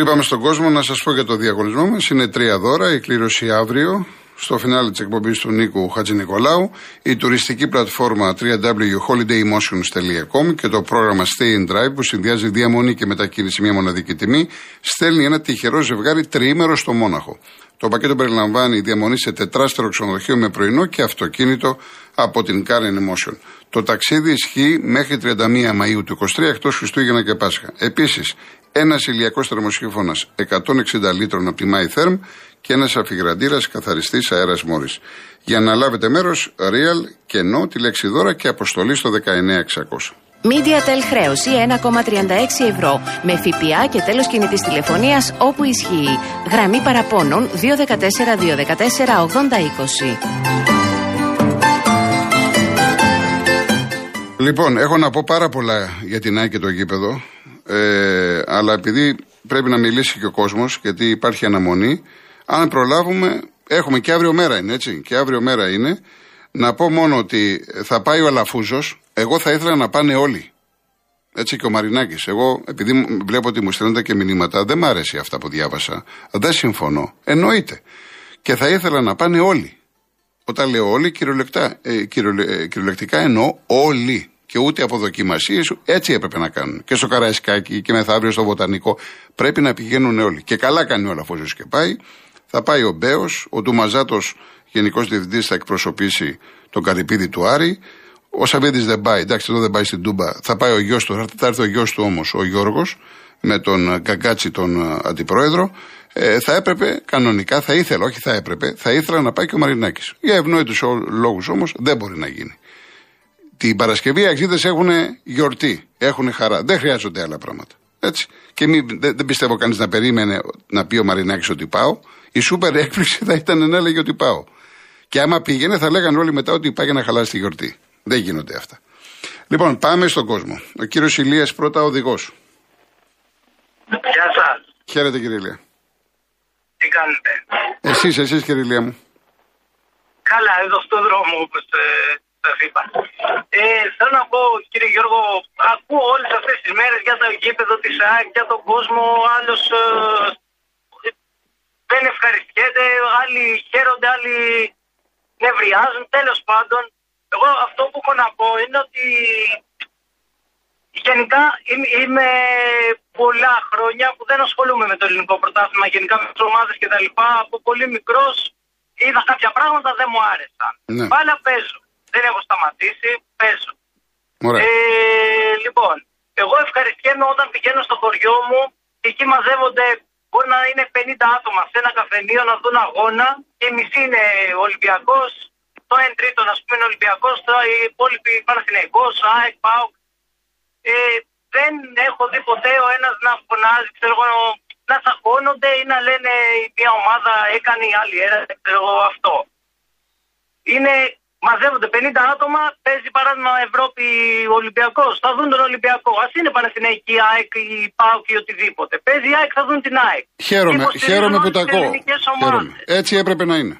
Πριν πάμε στον κόσμο, να σας πω για το διαγωνισμό μας. Είναι τρία δώρα. Η κλήρωση αύριο στο φινάλε της εκπομπής του Νίκου Χατζη Νικολάου, η τουριστική πλατφόρμα www.holidaymotions.com και το πρόγραμμα Stay in Drive που συνδυάζει διαμονή και μετακίνηση μια μοναδική τιμή, στέλνει ένα τυχερό ζευγάρι τριήμερο στο Μόναχο. Το πακέτο περιλαμβάνει διαμονή σε τετράστερο ξενοδοχείο με πρωινό και αυτοκίνητο από την Karen Emotion. Το ταξίδι ισχύει μέχρι 31 Μαΐου του 23 εκτός Χριστούγεννα και Πάσχα. Επίσης, ένας ηλιακός θερμοσύμφωνα 160 λίτρων από τη MyTherm και ένας αφιγραντήρας καθαριστής αέρας μόρις. Για να λάβετε μέρος, real, κενό, τη λέξη δώρα και αποστολή στο 19600. MediaTel χρέωση 1,36 ευρώ με ΦΠΑ και τέλος κινητής τηλεφωνίας όπου ισχύει. Γραμμή παραπώνων 214 214 8020. Λοιπόν, έχω να πω πάρα πολλά για την ΑΕΚ και το γήπεδο. Ε, αλλά επειδή πρέπει να μιλήσει και ο κόσμος, γιατί υπάρχει αναμονή, αν προλάβουμε, έχουμε και αύριο μέρα είναι έτσι. Και αύριο μέρα είναι. Να πω μόνο ότι θα πάει ο Αλαφούζος. Εγώ θα ήθελα να πάνε όλοι. Έτσι και ο Μαρινάκης. Εγώ, επειδή βλέπω ότι μου στέλνονται και μηνύματα, δεν μ' άρεσε αυτά που διάβασα. Δεν συμφωνώ. Εννοείται. Και θα ήθελα να πάνε όλοι. Όταν λέω όλοι, κυριολεκτικά, ε, ε, κυριολεκτικά εννοώ όλοι και ούτε από δοκιμασίε. Έτσι έπρεπε να κάνουν. Και στο Καραϊσκάκι και μεθαύριο στο Βοτανικό. Πρέπει να πηγαίνουν όλοι. Και καλά κάνει ο Λαφόζο και πάει. Θα πάει ο Μπέος, ο Τουμαζάτο, γενικός διευθυντής, θα εκπροσωπήσει τον Καρυπίδη του Άρη. Ο Σαββίδης δεν πάει, εντάξει, εδώ δεν πάει στην Τούμπα. Θα πάει ο γιος του, θα έρθει ο γιος του όμως, ο Γιώργος, με τον Καγκάτσι, τον αντιπρόεδρο. Ε, θα έπρεπε, κανονικά, θα ήθελα, όχι θα έπρεπε, θα ήθελα να πάει και ο Μαρινάκης. Για ευνόητους λόγους όμως δεν μπορεί να γίνει. Την Παρασκευή οι αξίδε έχουν γιορτή, έχουν χαρά. Δεν χρειάζονται άλλα πράγματα. Έτσι. Και μη, δεν, δεν πιστεύω κανείς να περίμενε να πει ο Μαρινάκης ότι πάω. Η σούπερ έκπληξη θα ήταν να έλεγε ότι πάω. Και άμα πήγαινε, θα λέγανε όλοι μετά ότι πάει για να χαλάσει τη γιορτή. Δεν γίνονται αυτά. Λοιπόν, πάμε στον κόσμο. Ο κύριος Ηλίας πρώτα οδηγός. Γεια σας. Χαίρετε, κύριε Ηλία. Τι κάνετε; Εσείς, εσείς, κύριε Ηλία μου. Καλά, εδώ στον δρόμο, όπως ε, σας είπα. Ε, θέλω να πω, κύριε Γιώργο, ακούω όλες αυτές τις μέρες για το γήπεδο της ΑΕΚ, για τον κόσμο. Άλλος ε, δεν ευχαριστιέται, άλλοι χαίρονται, άλλοι νευριάζουν. Τέλος πάντων, εγώ αυτό που έχω να πω είναι ότι γενικά είμαι πολλά χρόνια που δεν ασχολούμαι με το ελληνικό πρωτάθλημα, γενικά με τις ομάδες κτλ. Από πολύ μικρός είδα κάποια πράγματα δεν μου άρεσαν. Ναι. Πάλι παίζω δεν έχω σταματήσει, παίζω. Ε, λοιπόν, εγώ ευχαριστιέμαι όταν πηγαίνω στο χωριό μου και εκεί μαζεύονται, μπορεί να είναι 50 άτομα σε ένα καφενείο να δουν αγώνα και η μισή είναι Ολυμπιακός, το 1 τρίτο ας πούμε είναι Ολυμπιακός, το υπόλοιποι Παναθηναϊκός, ΑΕΚ, ΠΑΟΚ. Ε, δεν έχω δει ποτέ ο ένας να φωνάζει, ξέρω εγώ, να τσακώνονται ή να λένε η μια ομάδα έκανε η άλλη ένα, ξέρω εγώ αυτό. Είναι Μαζεύονται 50 άτομα, παίζει παράδειγμα Ευρώπη Ολυμπιακός. Θα δουν τον Ολυμπιακό. Α είναι Παναθηναϊκή ΑΕΚ ή ΠΑΟΚ ή οτιδήποτε. Παίζει η ΑΕΚ, θα δουν την ΑΕΚ. Χαίρομαι, χαίρομαι που τα ακούω. Έτσι έπρεπε να είναι.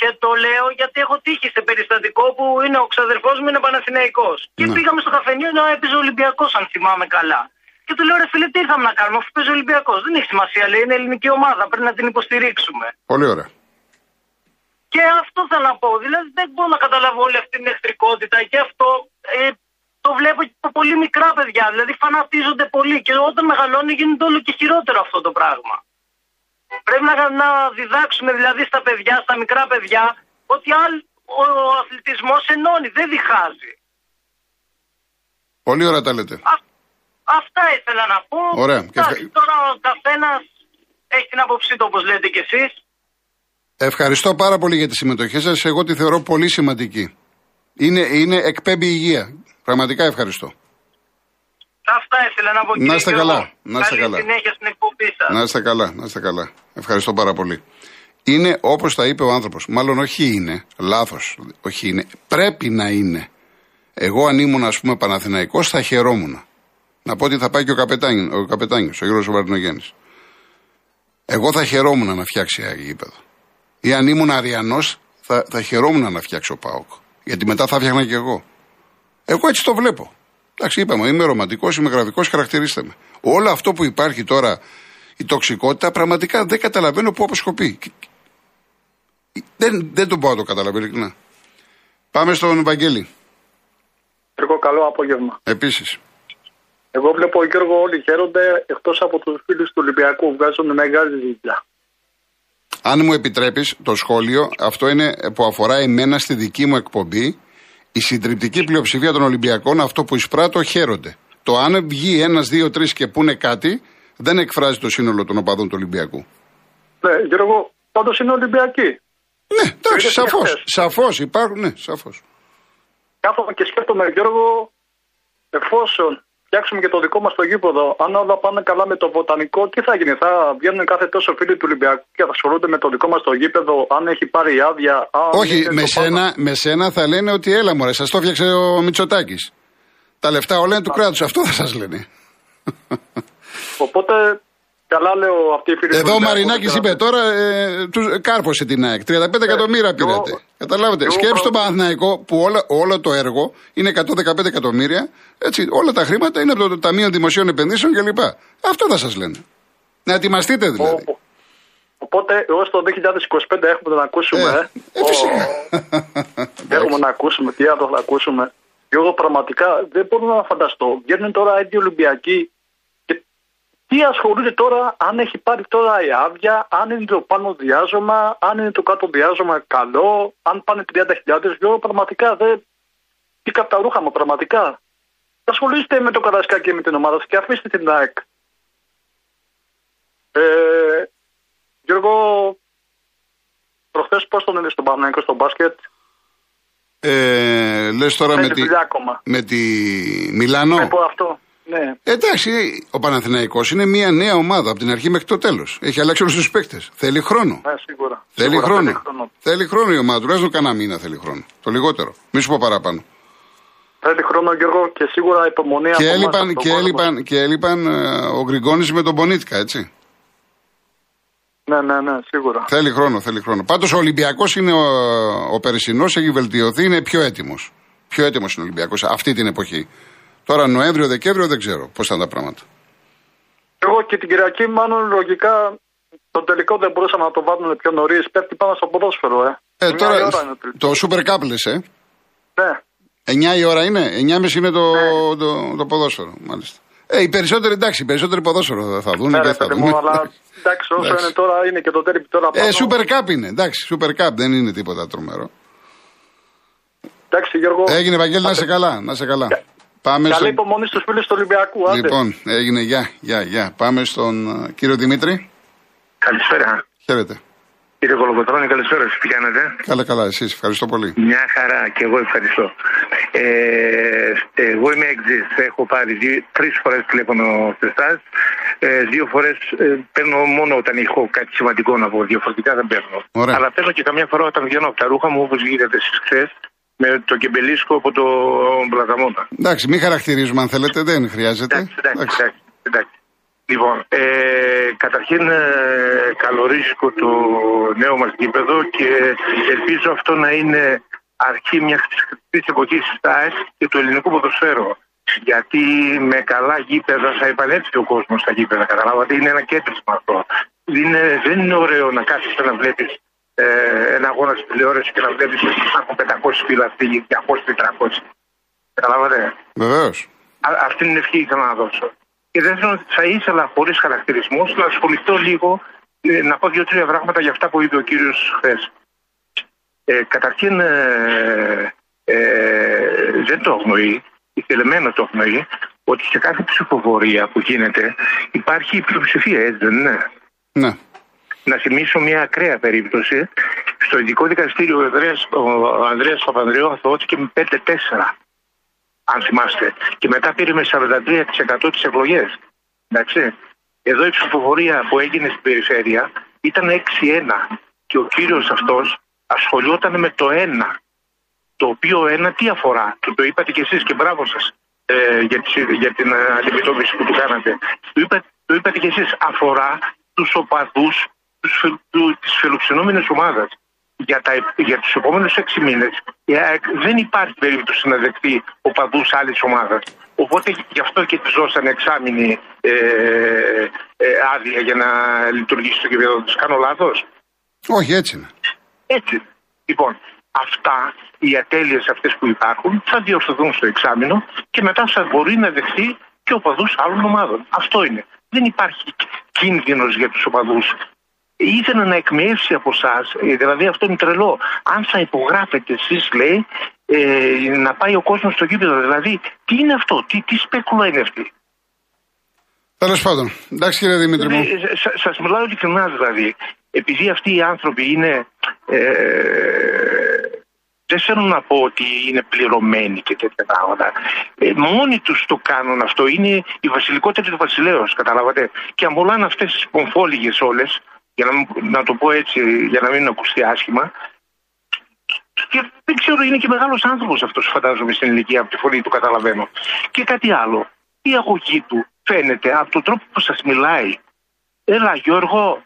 Και το λέω γιατί έχω τύχει σε περιστατικό που είναι ο ξαδερφός μου είναι Παναθηναϊκός. Και ναι. πήγαμε στο καφενείο να έπαιζε Ολυμπιακός, αν θυμάμαι καλά. Και του λέω ρε φίλε, τι ήρθαμε να κάνουμε, αφού παίζει Ολυμπιακός. Δεν έχει σημασία, λέει, είναι ελληνική ομάδα, πρέπει να την υποστηρίξουμε. Πολύ ωραία. Και αυτό θέλω να πω. Δηλαδή δεν μπορώ να καταλάβω όλη αυτή την εχθρικότητα και αυτό ε, το βλέπω και από πολύ μικρά παιδιά. Δηλαδή φανατίζονται πολύ και όταν μεγαλώνει γίνεται όλο και χειρότερο αυτό το πράγμα. Πρέπει να, να διδάξουμε δηλαδή στα παιδιά, στα μικρά παιδιά, ότι άλλ, ο, ο αθλητισμός ενώνει, δεν διχάζει. Πολύ ωραία τα λέτε. αυτά ήθελα να πω. Ωραία. Τώρα ο καθένας έχει την άποψή του όπως λέτε κι εσείς. Ευχαριστώ πάρα πολύ για τη συμμετοχή σας. Εγώ τη θεωρώ πολύ σημαντική. Είναι, είναι εκπέμπει υγεία. Πραγματικά ευχαριστώ. Αυτά ήθελα να πω Να είστε καλά. Να είστε καλά. συνέχεια στην εκπομπή σας. Να είστε καλά. Να είστε καλά. Ευχαριστώ πάρα πολύ. Είναι όπως τα είπε ο άνθρωπος. Μάλλον όχι είναι. Λάθος. Όχι είναι. Πρέπει να είναι. Εγώ αν ήμουν ας πούμε Παναθηναϊκός θα χαιρόμουν. Να πω ότι θα πάει και ο καπετάνιο, ο, καπετάνιος, ο Γιώργος Εγώ θα χαιρόμουν να φτιάξει γήπεδο. Ή αν ήμουν Αριανός, θα, θα χαιρόμουν να φτιάξω ΠΑΟΚ. Γιατί μετά θα φτιάχνα κι εγώ. Εγώ έτσι το βλέπω. Εντάξει, είπαμε, είμαι ρομαντικός, είμαι γραφικός, χαρακτηρίστε με. Όλο αυτό που υπάρχει τώρα, η τοξικότητα πραγματικά δεν καταλαβαίνω πού αποσκοπεί. Δεν, δεν τον μπορώ να το καταλαβαίνω ειλικρινά. Πάμε στον Βαγγέλη. Γιώργο, καλό απόγευμα. Επίσης. Εγώ βλέπω, Γιώργο, όλοι χαίρονται εκτός από τους φίλους του Ολυμπιακού. Βγάζουν μεγάλη ζήτια. Αν μου επιτρέπεις το σχόλιο, αυτό είναι που αφορά εμένα στη δική μου εκπομπή. Η συντριπτική πλειοψηφία των Ολυμπιακών, αυτό που εισπράττω, χαίρονται. Το αν βγει ένας, δύο, τρεις και πούνε κάτι, δεν εκφράζει το σύνολο των οπαδών του Ολυμπιακού. Ναι, Γιώργο, πάντως είναι Ολυμπιακοί. Ναι, εντάξει, σαφώς. Σαφώς υπάρχουν, ναι, σαφώς. Κάθομαι και σκέφτομαι, Γιώργο, εφόσον φτιάξουμε και το δικό μας το γήπεδο, αν όλα πάνε καλά με το βοτανικό, τι θα γίνει, θα βγαίνουν κάθε τόσο φίλοι του Ολυμπιακού και θα ασχολούνται με το δικό μας το γήπεδο, αν έχει πάρει άδεια. Όχι, με σένα, με σένα θα λένε ότι έλα μωρέ, σας το φτιάξε ο Μητσοτάκης. Τα λεφτά όλα είναι του κράτους, αυτό θα σας λένε. Οπότε Καλά λέω αυτή η φίλη Εδώ ο Μαρινάκης είπε τώρα, ε, τους κάρφωσε την ΑΕΚ. 35 εκατομμύρια πήρατε. Καταλάβετε. Σκέψτε τον Παναθηναϊκό που όλα, όλο το έργο είναι 115 εκατομμύρια. Έτσι, όλα τα χρήματα είναι από το Ταμείο Δημοσίων Επενδύσεων κλπ. Αυτό θα σας λένε. Να ετοιμαστείτε δηλαδή. Οπότε, εγώ στο 2025 έχουμε να ακούσουμε. Ε, ε, φυσικά. έχουμε να ακούσουμε. Τι άλλο θα ακούσουμε. Και εγώ πραγματικά δεν μπορώ να φανταστώ. Βγαίνουν τώρα έντυποι Ολυμπιακοί τι ασχολείται τώρα, αν έχει πάρει τώρα η άδεια, αν είναι το πάνω διάζωμα, αν είναι το κάτω διάζωμα καλό, αν πάνε 30.000 ευρώ, πραγματικά δεν. Τι ρούχα μου, πραγματικά. Ασχολείστε με το Καρασκά και με την ομάδα και αφήστε την ΑΕΚ. Ε, Γιώργο, προχθές πώς τον είδες στον Παναγενικό στο μπάσκετ; Ε, λες τώρα με τη, με τη Μιλάνο; Με αυτό. Ναι. Εντάξει, ο Παναθηναϊκός είναι μια νέα ομάδα από την αρχή μέχρι το τέλος. Έχει αλλάξει όλους τους παίκτες. Θέλει χρόνο. Ναι, σίγουρα. Θέλει, σίγουρα χρόνο. θέλει χρόνο. Θέλει χρόνο η ομάδα. Τουλάχιστον κανένα μήνα θέλει χρόνο. Το λιγότερο. Μη σου πω παραπάνω. Θέλει χρόνο Γιώργο και σίγουρα υπομονή και έλειπαν, και, έλειπαν, και έλειπαν ε, ο Γκριγκόνης με τον Πονίτικα, έτσι. Ναι, ναι, ναι, σίγουρα. Θέλει χρόνο, θέλει χρόνο. Πάντως ο Ολυμπιακός είναι ο, ο Περσινός, έχει βελτιωθεί, είναι πιο έτοιμος. Πιο έτοιμος είναι ο Ολυμπιακός αυτή την εποχή. Τώρα Νοέμβριο, Δεκέμβριο δεν ξέρω πώς θα είναι τα πράγματα. Εγώ και την Κυριακή, μάλλον λογικά το τελικό δεν μπορούσαμε να το βάλουμε πιο νωρίς. Πέφτει πάνω στο ποδόσφαιρο, ε. ε τώρα το Super Cup λες, ε. Ναι. 9 η ώρα είναι, 9.30 είναι το, ναι. το, το, ποδόσφαιρο, μάλιστα. Ε, οι περισσότεροι εντάξει, οι περισσότεροι ποδόσφαιρο θα, θα δουν. Ναι, και θα δουν. αλλά εντάξει, όσο είναι τώρα είναι και το τέρμι τώρα πάνω. Ε, Super Cup είναι, εντάξει, Super Cup δεν είναι τίποτα τρομερό. Εντάξει, Γιώργο. Έγινε, Βαγγέλη, να σε καλά. Να σε καλά. Πάμε Καλή στο... υπομονή στους φίλους του Ολυμπιακού. Άντε. Λοιπόν, έγινε, γεια, γεια, γεια. Πάμε στον uh, κύριο Δημήτρη. Καλησπέρα. Χαίρετε. Κύριε Κολοκοτρώνη, καλησπέρα σας. Τι κάνετε. Καλά, καλά, εσείς. Ευχαριστώ πολύ. Μια χαρά και εγώ ευχαριστώ. Ε, εγώ είμαι εξής. Έχω πάρει δύο, τρεις φορές τηλέφωνο σε εσάς. Ε, δύο φορές ε, παίρνω μόνο όταν έχω κάτι σημαντικό να πω. Διαφορετικά δεν παίρνω. Ωραία. Αλλά παίρνω και καμιά φορά όταν βγαίνω από τα ρούχα μου όπως γίνεται εσείς χθες με το κεμπελίσκο από το Πλαταμόνα. Εντάξει, μην χαρακτηρίζουμε αν θέλετε, δεν χρειάζεται. Εντάξει, εντάξει, εντάξει. Λοιπόν, ε, καταρχήν ε, καλορίζικο το νέο μας γήπεδο και ελπίζω αυτό να είναι αρχή μιας χρυσή εποχής της ΤΑΕΣ και του ελληνικού ποδοσφαίρου. Γιατί με καλά γήπεδα θα επανέλθει ο κόσμος στα γήπεδα. Καταλάβατε, είναι ένα κέντρισμα αυτό. Είναι, δεν είναι ωραίο να κάθεσαι να βλέπεις ε, ένα αγώνα στην τηλεόραση και να βλέπει από 500 φύλλα 200-300. Καταλάβατε; Βεβαίως. Αυτή είναι την ευχή που ήθελα να δώσω. Και δεύτερον, θα ήθελα χωρίς χαρακτηρισμούς να ασχοληθώ λίγο ε, να πω δύο-τρία πράγματα για αυτά που είπε ο κύριος χθες. Ε, καταρχήν, ε, ε, δεν το αγνοεί, ηθελεμένα το αγνοεί, ότι σε κάθε ψηφοφορία που γίνεται υπάρχει πλειοψηφία, έτσι δεν είναι; Ναι να θυμίσω μια ακραία περίπτωση. Στο ειδικό δικαστήριο ο, Ανδρέας, ο Ανδρέας Παπανδρέου αθωώθηκε με 5-4. Αν θυμάστε. Και μετά πήρε με 43% τις εκλογές. Εντάξει. Εδώ η ψηφοφορία που έγινε στην περιφέρεια ήταν 6-1. Και ο κύριος αυτός ασχολιόταν με το 1. Το οποίο ένα τι αφορά. Το, το είπατε κι εσείς και μπράβο σας ε, για, για, την αντιμετώπιση που του κάνατε. Το, είπα, το είπατε κι εσείς αφορά τους οπαδούς της φιλοξενούμενης ομάδας για, τα, για τους επόμενους έξι μήνες δεν υπάρχει περίπτωση να δεχτεί ο παδούς άλλης ομάδας. Οπότε γι' αυτό και της δώσανε εξάμεινη ε, ε, άδεια για να λειτουργήσει το κήπεδο τους. Κάνω λάθος; Όχι, έτσι είναι. Έτσι. Λοιπόν, αυτά, οι ατέλειες αυτές που υπάρχουν θα διορθωθούν στο εξάμεινο και μετά θα μπορεί να δεχτεί και οπαδούς άλλων ομάδων. Αυτό είναι. Δεν υπάρχει κίνδυνος για τους οπαδούς. Ήθελα να εκμεύσει από εσάς, δηλαδή αυτό είναι τρελό. Αν θα υπογράφετε εσείς, λέει, ε, να πάει ο κόσμος στο γήπεδο. Δηλαδή, τι είναι αυτό, τι, τι σπέκουλα είναι αυτή; Τέλος πάντων. Εντάξει, κύριε Δημήτρη μου. Ε, Σα μιλάω ειλικρινά δηλαδή. Επειδή αυτοί οι άνθρωποι είναι. Ε, δεν θέλω να πω ότι είναι πληρωμένοι και τέτοια πράγματα. Ε, μόνοι τους το κάνουν αυτό. Είναι η βασιλικότερη του βασιλέως, καταλάβατε. Και αμολάνε αυτές τις πομφόλιγες όλες, για να, να το πω έτσι, για να μην ακουστεί άσχημα. Και δεν ξέρω, είναι και μεγάλος άνθρωπος αυτός, φαντάζομαι, στην ηλικία από τη φωνή του, καταλαβαίνω. Και κάτι άλλο. Η αγωγή του φαίνεται από τον τρόπο που σας μιλάει. Έλα, Γιώργο,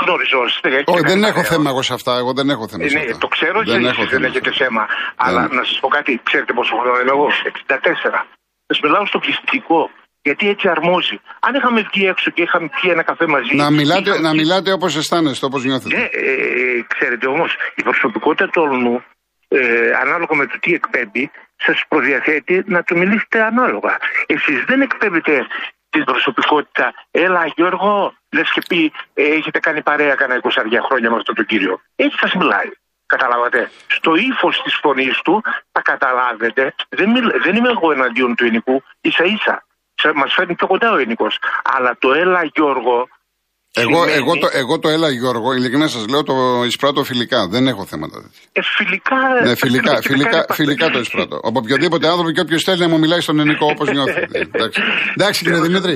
γνωριζόμαστε. Όχι, δεν έχω θέμα εγώ σε αυτά. Εγώ δεν έχω θέμα. σε ναι, το ξέρω, δεν, εσείς, δεν έχετε θέμα. Αλλά να σας πω κάτι, ξέρετε πόσο χρόνο είμαι εγώ, 64. Σας μιλάω στο πληστικό. Γιατί έτσι αρμόζει. Αν είχαμε βγει έξω και είχαμε πιει ένα καφέ μαζί. Να μιλάτε, να μιλάτε όπως αισθάνεστε, όπως νιώθετε. Ναι, ε, ξέρετε όμως, η προσωπικότητα του όλου ε, ανάλογα με το τι εκπέμπει, σας προδιαθέτει να του μιλήσετε ανάλογα. Εσείς δεν εκπέμπετε την προσωπικότητα. Έλα, Γιώργο, λες και πει, ε, έχετε κάνει παρέα κανένα 20 χρόνια με αυτόν τον κύριο. Έτσι σας μιλάει. Καταλάβατε. Στο ύφος της φωνής του θα καταλάβετε. Δεν, μιλ, δεν είμαι εγώ εναντίον του ελληνικού, ίσα ίσα. Μας φέρνει πιο κοντά ο ελληνικό. Αλλά το έλα, Γιώργο, εγώ, εγώ, το, εγώ το έλα Γιώργο, ειλικρινά σας λέω το εισπράττω φιλικά. Δεν έχω θέματα τέτοια. Ε, φιλικά, ναι, φιλικά, φιλικά, φιλικά, το εισπράττω. Από οποιοδήποτε άνθρωπο και όποιος θέλει να μου μιλάει στον ελληνικό όπως νιώθει. Εντάξει. Εντάξει κύριε Δημήτρη.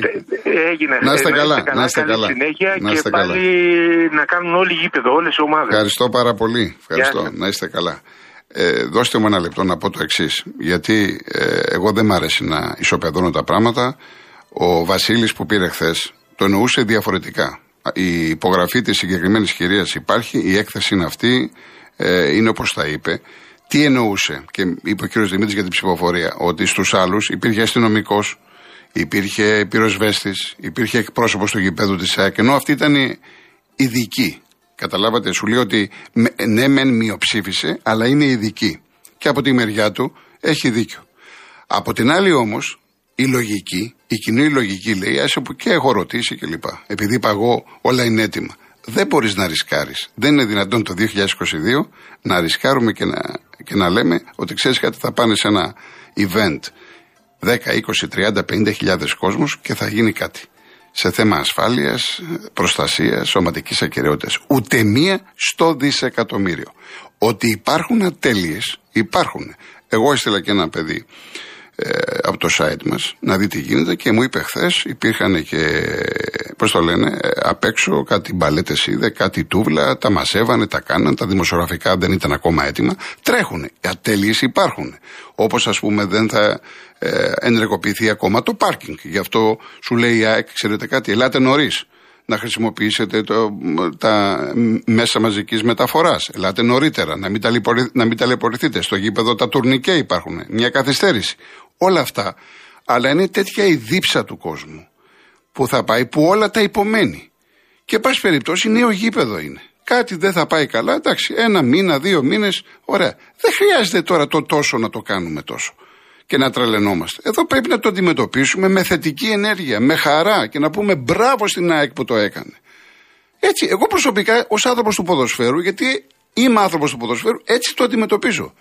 Έγινε. Να είστε καλά. Να είστε καλά. Συνέχεια να είστε και καλά. πάλι να κάνουν όλοι γήπεδο, όλες οι ομάδες. Ευχαριστώ πάρα πολύ. Ευχαριστώ. Να είστε καλά. Ε, δώστε μου ένα λεπτό να πω το εξής. Γιατί ε, εγώ δεν μ' αρέσει να ισοπεδώνω τα πράγματα. Ο Βασίλης που πήρε χθες το εννοούσε διαφορετικά η υπογραφή της συγκεκριμένης κυρίας υπάρχει, η έκθεση είναι αυτή, ε, είναι όπως τα είπε. Τι εννοούσε, και είπε ο κύριος Δημήτρης για την ψηφοφορία, ότι στους άλλους υπήρχε αστυνομικός, υπήρχε πυροσβέστης, υπήρχε εκπρόσωπος του γηπέδου της ΑΕΚ, ενώ αυτή ήταν ειδική. Καταλάβατε, σου λέει ότι ναι, μεν μειοψήφισε, αλλά είναι ειδική. Και από τη μεριά του έχει δίκιο. Από την άλλη όμως, η λογική, η κοινή λογική λέει, άσε που και έχω ρωτήσει κλπ. Επειδή είπα εγώ όλα είναι έτοιμα. Δεν μπορείς να ρισκάρεις. Δεν είναι δυνατόν το 2022 να ρισκάρουμε και να, και να λέμε ότι ξέρεις κάτι, θα πάνε σε ένα event 10, 20, 30, 50 χιλιάδες κόσμου και θα γίνει κάτι. Σε θέμα ασφάλειας, προστασίας, σωματικής ακαιρεότητας. Ούτε μία στο δισεκατομμύριο. Ότι υπάρχουν ατέλειες, υπάρχουν. Εγώ έστειλα και ένα παιδί ε, από το site μας να δει τι γίνεται και μου είπε χθες υπήρχαν και πώς το λένε ε, απ' έξω κάτι μπαλέτες είδε, κάτι τούβλα, τα μαζεύανε, τα κάναν, τα δημοσιογραφικά δεν ήταν ακόμα έτοιμα. Τρέχουν, οι ατέλειες υπάρχουν. Όπως ας πούμε δεν θα ε, ενεργοποιηθεί ακόμα το πάρκινγκ. Γι' αυτό σου λέει η ΑΕΚ, ξέρετε κάτι, ελάτε νωρίς να χρησιμοποιήσετε το, τα μέσα μαζικής μεταφοράς. Ελάτε νωρίτερα, να μην, να μην ταλαιπωρηθείτε. Στο γήπεδο τα τουρνικέ υπάρχουν, μια καθυστέρηση. Όλα αυτά. Αλλά είναι τέτοια η δίψα του κόσμου που θα πάει, που όλα τα υπομένει. Και πάση περιπτώσει νέο γήπεδο είναι. Κάτι δεν θα πάει καλά, εντάξει, ένα μήνα, δύο μήνες, ωραία. Δεν χρειάζεται τώρα το τόσο να το κάνουμε τόσο και να τρελαινόμαστε. Εδώ πρέπει να το αντιμετωπίσουμε με θετική ενέργεια, με χαρά και να πούμε μπράβο στην ΑΕΚ που το έκανε. Έτσι, εγώ προσωπικά ως άνθρωπος του ποδοσφαίρου, γιατί είμαι άνθρωπος του ποδοσφαίρου, έτσι το αντιμετωπίζω.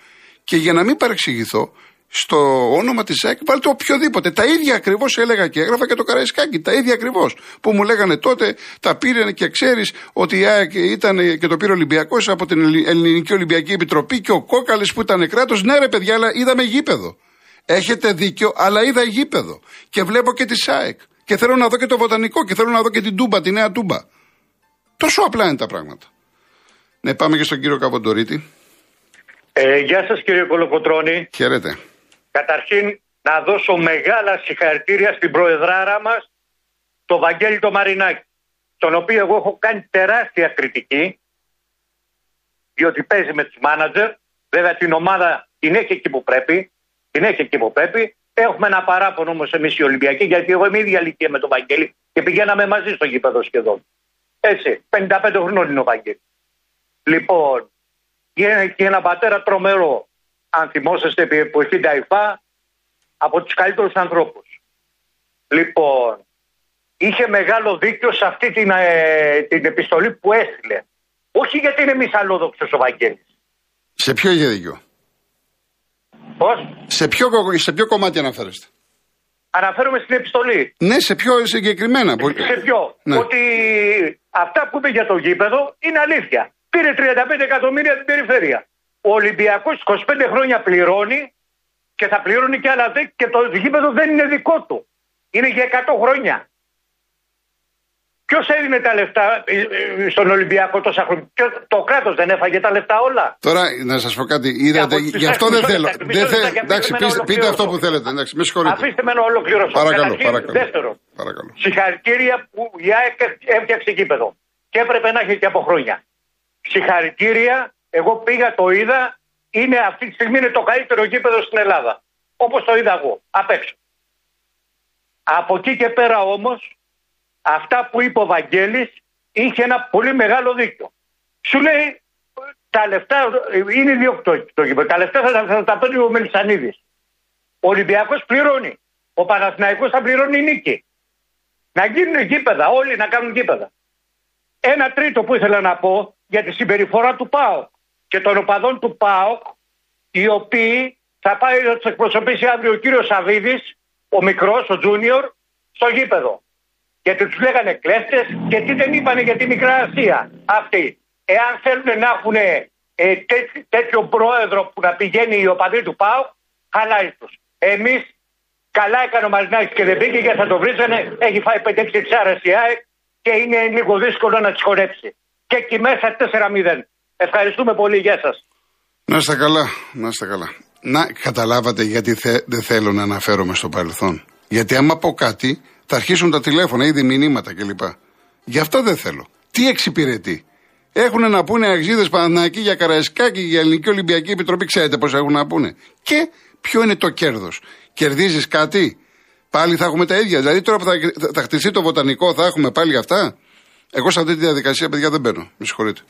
Και για να μην παρεξηγηθώ, στο όνομα της ΑΕΚ βάλτε οποιοδήποτε. Τα ίδια ακριβώς έλεγα και έγραφα και το Καραϊσκάκι. Τα ίδια ακριβώς. Που μου λέγανε τότε, τα πήρε και ξέρεις ότι η ΑΕΚ ήταν και το πήρε Ολυμπιακός από την Ελληνική Ολυμπιακή Επιτροπή και ο Κόκαλης που ήταν κράτος. Ναι, ρε παιδιά, αλλά είδαμε γήπεδο. Έχετε δίκιο, αλλά είδα γήπεδο. Και βλέπω και τη ΣΑΕΚ. Και θέλω να δω και το βοτανικό και θέλω να δω και την Τούμπα, τη νέα Τούμπα. Τόσο απλά είναι τα πράγματα. Ναι, πάμε και στον κύριο Καβοντορίτη. Ε, γεια σας κύριε Κολοκοτρώνη. Χαίρετε. Καταρχήν να δώσω μεγάλα συγχαρητήρια στην προεδράρα μας, το Βαγγέλη το Μαρινάκη, τον οποίο εγώ έχω κάνει τεράστια κριτική, διότι παίζει με τους μάνατζερ, βέβαια την ομάδα την έχει εκεί που πρέπει, την έχει εκεί που πρέπει, Έχουμε ένα παράπονο όμως εμείς οι Ολυμπιακοί, γιατί εγώ είμαι ίδια ηλικία με τον Βαγγέλη και πηγαίναμε μαζί στο γήπεδο σχεδόν. Έτσι, 55 χρονών είναι ο Βαγγέλη. Λοιπόν, και ένα πατέρα τρομερό. Αν θυμόσαστε επί εποχή Νταϊφά, από τους καλύτερους ανθρώπους. Λοιπόν, είχε μεγάλο δίκιο σε αυτή την, ε, την επιστολή που έστειλε. Όχι γιατί είναι μισαλόδοξο ο Βαγγέλης. Σε ποιο είχε δίκιο; Πώς; Σε ποιο, σε ποιο κομμάτι αναφέρεστε; Αναφέρομαι στην επιστολή. Ναι, σε ποιο συγκεκριμένα. Σε ποιο; Ναι. Ότι αυτά που είπε για το γήπεδο είναι αλήθεια. Πήρε 35 εκατομμύρια την περιφέρεια. Ο Ολυμπιακό 25 χρόνια πληρώνει και θα πληρώνει και άλλα 10 και το γήπεδο δεν είναι δικό του. Είναι για 100 χρόνια. Ποιος έδινε τα λεφτά ε, ε, στον Ολυμπιακό τόσα χρόνια; Το κράτος δεν έφαγε τα λεφτά όλα; Τώρα να σας πω κάτι. Είδατε, γι' αυτό δεν θέλω. Δεν θε, εντάξει, πείτε, πείτε αυτό που θέλετε. Εντάξει, με συγχωρείτε. Αφήστε με να ολοκληρώσω. Παρακαλώ, παρακαλώ. Δεύτερο. Παρακαλώ. Συγχαρητήρια που η ΑΕΚ έφτιαξε γήπεδο. Και έπρεπε να έχει και από χρόνια. Συγχαρητήρια. Εγώ πήγα, το είδα. Είναι αυτή τη στιγμή είναι το καλύτερο γήπεδο στην Ελλάδα. Όπως το είδα εγώ. Απ' έξω. Από εκεί και πέρα όμως αυτά που είπε ο Βαγγέλης είχε ένα πολύ μεγάλο δίκτυο. Σου λέει τα λεφτά είναι ιδιοκτό το γήπεδο. Τα λεφτά θα, θα τα παίρνει ο Μελισανίδης. Ο Ολυμπιακός πληρώνει. Ο Παναθηναϊκός θα πληρώνει νίκη. Να γίνουν γήπεδα, όλοι να κάνουν γήπεδα. Ένα τρίτο που ήθελα να πω για τη συμπεριφορά του ΠΑΟΚ και των οπαδών του ΠΑΟΚ, οι οποίοι θα πάει να τους εκπροσωπήσει αύριο ο κύριος Σαββίδης, ο μικρός, ο Τζούνιορ, στο γήπεδο γιατί τους λέγανε κλέφτες και τι δεν είπανε για τη Μικρά Ασία αυτοί. Εάν θέλουν να έχουν ε, τέτοιο πρόεδρο που να πηγαίνει η οπαδή του ΠΑΟ, χαλάει τους. Εμείς καλά έκανε ο Μαρινάκης και δεν πήγε γιατί θα το βρίζανε. Έχει φάει 5-6 τσάρε η ΑΕΚ και είναι λίγο δύσκολο να τις χορέψει. Και εκεί μέσα 4-0. Ευχαριστούμε πολύ. Γεια σας. Να είστε καλά. Να είστε καλά. Να καταλάβατε γιατί θε, δεν θέλω να αναφέρομαι στο παρελθόν. Γιατί άμα πω κάτι, θα αρχίσουν τα τηλέφωνα, ήδη μηνύματα κλπ. Γι' αυτό δεν θέλω. Τι εξυπηρετεί; Έχουν να πούνε αξίδε Παναθηναϊκή για Καραϊσκάκη, για Ελληνική Ολυμπιακή Επιτροπή. Ξέρετε πώς έχουν να πούνε. Και ποιο είναι το κέρδος; Κερδίζεις κάτι; Πάλι θα έχουμε τα ίδια. Δηλαδή τώρα που θα, θα χτιστεί το βοτανικό θα έχουμε πάλι αυτά; Εγώ σε αυτή τη διαδικασία, παιδιά, δεν μπαίνω. Με συγχωρείτε.